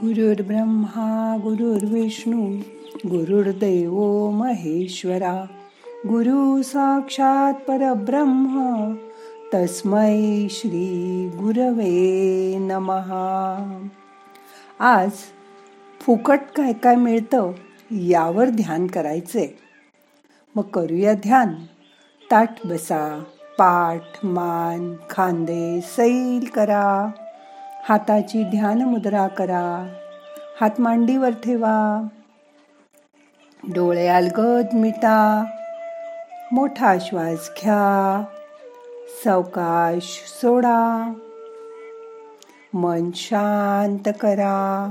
गुरुर्ब्रह्मा गुरुर्विष्णू गुरुर्दैव महेश्वरा गुरु साक्षात परब्रह्म तस्मै श्री गुरवे नमहा आज फुकट काय काय मिळतं यावर ध्यान करायचे मग करूया ध्यान. ताट बसा पाठ मान खांदे सैल करा. हाताची ध्यान मुद्रा करा. हात मांडीवर ठेवा. डोळे अलगद मिटा. मोठा श्वास घ्या. सावकाश सोडा. मन शांत करा.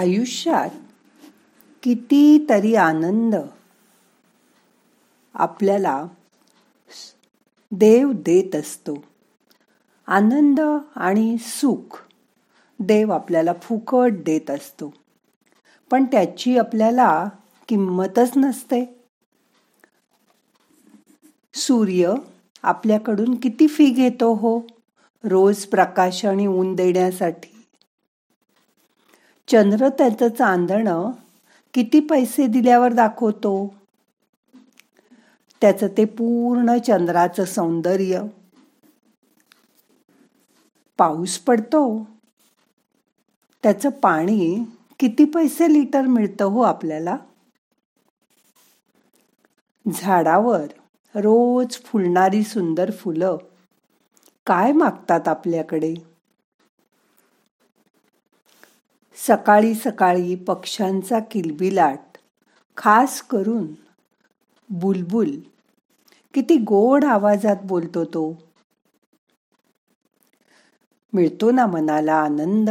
आयुष्यात कितीतरी आनंद आपल्याला देव देत असतो. आनंद आणि सुख देव आपल्याला फुकट देत असतो. पण त्याची आपल्याला किंमतच नसते. सूर्य आपल्याकडून किती फी घेतो हो? रोज प्रकाश आणि ऊन देण्यासाठी. चंद्र त्याचं चांदणं किती पैसे दिल्यावर दाखवतो? त्याचं ते पूर्ण चंद्राचं सौंदर्य. पाऊस पडतो. त्याचं पाणी किती पैसे लिटर मिळतं हो आपल्याला? झाडावर रोज फुलणारी सुंदर फुलं काय मागतात आपल्याकडे? सकाळी सकाळी पक्ष्यांचा किलबिलाट. खास करून बुलबुल. किती गोड आवाजात बोलतो तो. मिळतो ना मनाला आनंद?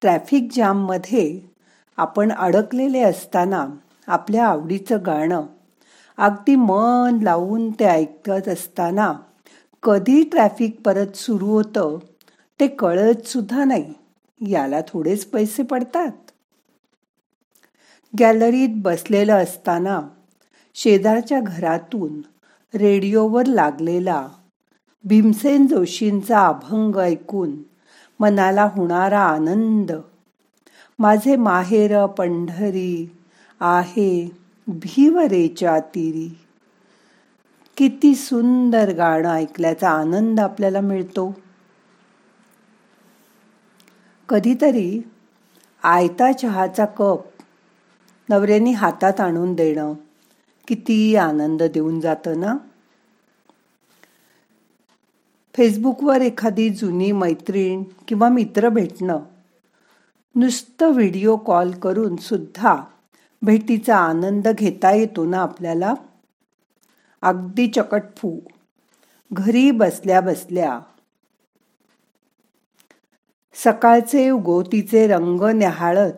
ट्रॅफिक जाममध्ये आपण अडकलेले असताना आपल्या आवडीचं गाणं अगदी मन लावून ते ऐकत असताना कधी ट्रॅफिक परत सुरू होतं ते कळत सुद्धा नाही. याला थोडेच पैसे पडतात. गॅलरीत बसलेलं असताना शेजारच्या घरातून रेडिओवर लागलेला भीमसेन जोशींचा अभंग ऐकून मनाला होणारा आनंद माझे माहेर पंढरी आहे भीवरेच्या तिरी. किती सुंदर गाणं ऐकल्याचा आनंद आपल्याला मिळतो. कधीतरी आयता चहाचा कप नवऱ्याने हातात आणून देणं किती आनंद देऊन जातं ना? फेसबुकवर एखादी जुनी मैत्रीण किंवा मित्र भेटणं नुसतं व्हिडिओ कॉल करून सुद्धा भेटीचा आनंद घेता येतो ना आपल्याला? अगदी चकटफू. घरी बसल्या बसल्या सकाळचे उगवतीचे रंग न्याहाळत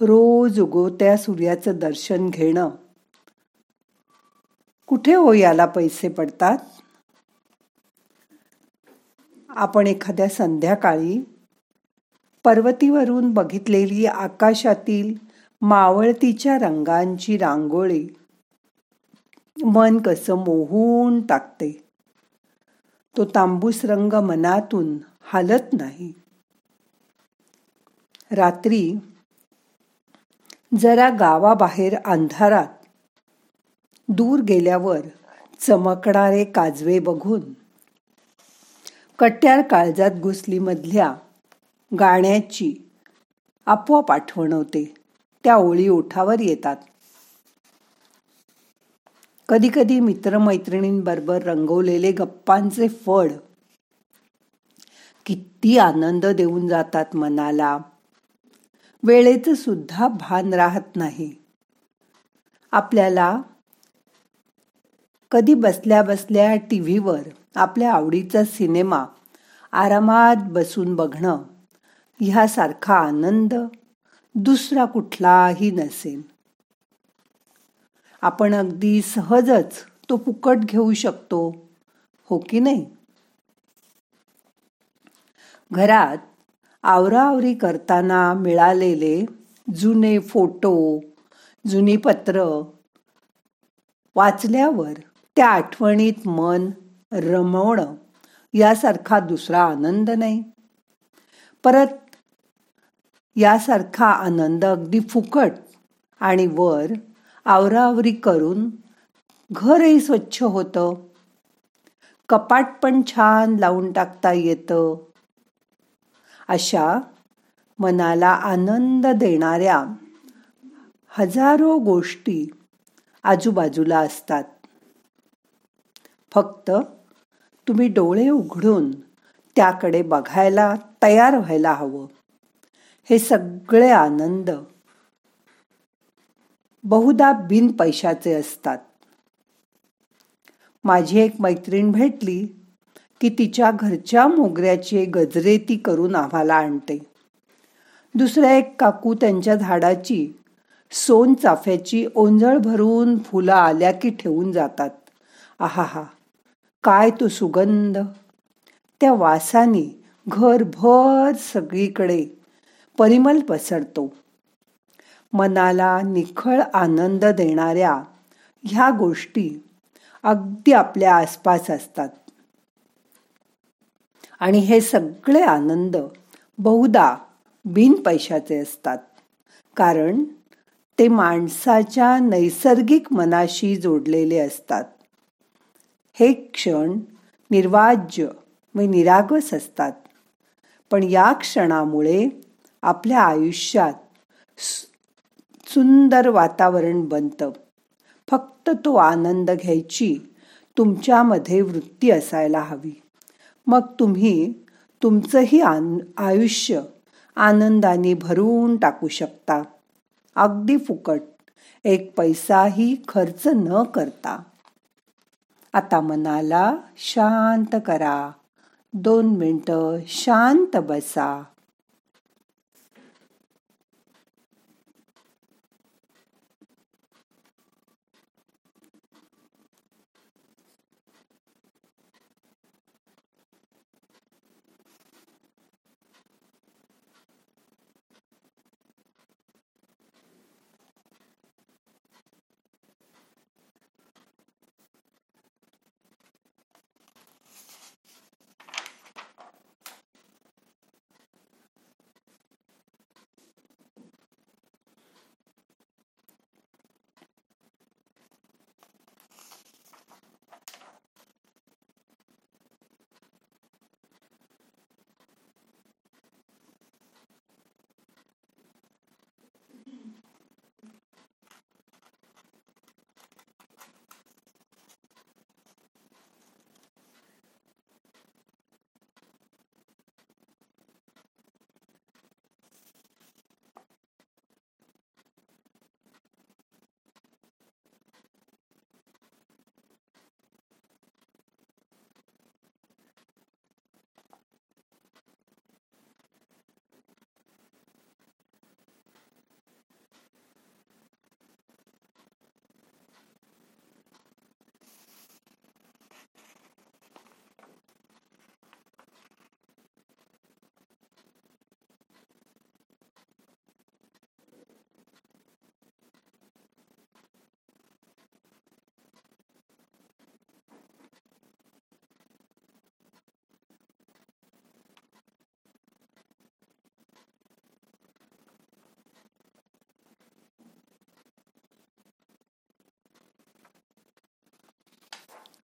रोज उगवत्या सूर्याचं दर्शन घेणं. कुठे हो याला पैसे पडतात? आपण एखाद्या संध्याकाळी पर्वतीवरून बघितलेली आकाशातील मावळतीच्या रंगांची रांगोळी मन कसं मोहून टाकते. तो तांबूस रंग मनातून हालत नाही. रात्री जरा गावाबाहेर अंधारात दूर गेल्यावर चमकणारे काजवे बघून कट्यार काळजात घुसलीमधल्या गाण्याची आपोआप आठवण होते. त्या ओळी ओठावर येतात. कधी कधी मित्रमैत्रिणींबरोबर रंगवलेले गप्पांचे फळ किती आनंद देऊन जातात मनाला. वेळेचं सुद्धा भान राहत नाही. आपल्याला कधी बसल्या बसल्या टीव्हीवर आपल्या आवडीचा सिनेमा आरामात बसून बघणं ह्यासारखा आनंद दुसरा कुठलाही नसेल. आपण अगदी सहजच तो फुकट घेऊ शकतो हो की नाही? घरात आवरावरी करताना मिळालेले जुने फोटो जुनी पत्र वाचल्यावर त्या आठवणीत मन रमवणं यासारखा दुसरा आनंद नाही. परत यासारखा आनंद अगदी फुकट आणि वर आवरावरी करून घरही स्वच्छ होतं. कपाट पण छान लावून टाकता येतं. अशा मनाला आनंद देणाऱ्या हजारो गोष्टी आजूबाजूला असतात. फक्त तुम्ही डोळे उघडून त्याकडे बघायला तयार व्हायला हवं. हे सगळे आनंद बहुधा बिन पैशाचे असतात. माझी एक मैत्रीण भेटली. की तिच्या घरच्या मोगऱ्याचे गजरे ती करून आम्हाला आणते. दुसऱ्या एक काकू त्यांच्या झाडाची सोन चाफ्याची ओंजळ भरून फुलं आल्या की ठेवून जातात. आहा काय तो सुगंध. त्या वासाने घरभर सगळीकडे परिमल पसरतो. मनाला निखळ आनंद देणाऱ्या ह्या गोष्टी अगदी आपल्या आसपास असतात. आणि हे सगळे आनंद बहुधा बिन पैशाचे असतात. कारण ते माणसाच्या नैसर्गिक मनाशी जोडलेले असतात. हे क्षण निर्वाज्य व निरागस असतात. पण या क्षणामुळे आपल्या आयुष्यात सुंदर वातावरण बनतं. फक्त तो आनंद घ्यायची तुमच्यामध्ये वृत्ती असायला हवी. मग तुम्ही तुमचंही आयुष्य आनंदाने भरून टाकू शकता. अगदी फुकट. एक पैसाही खर्च न करता. आता मनाला शांत करा. दोन मिनटं शांत बसा.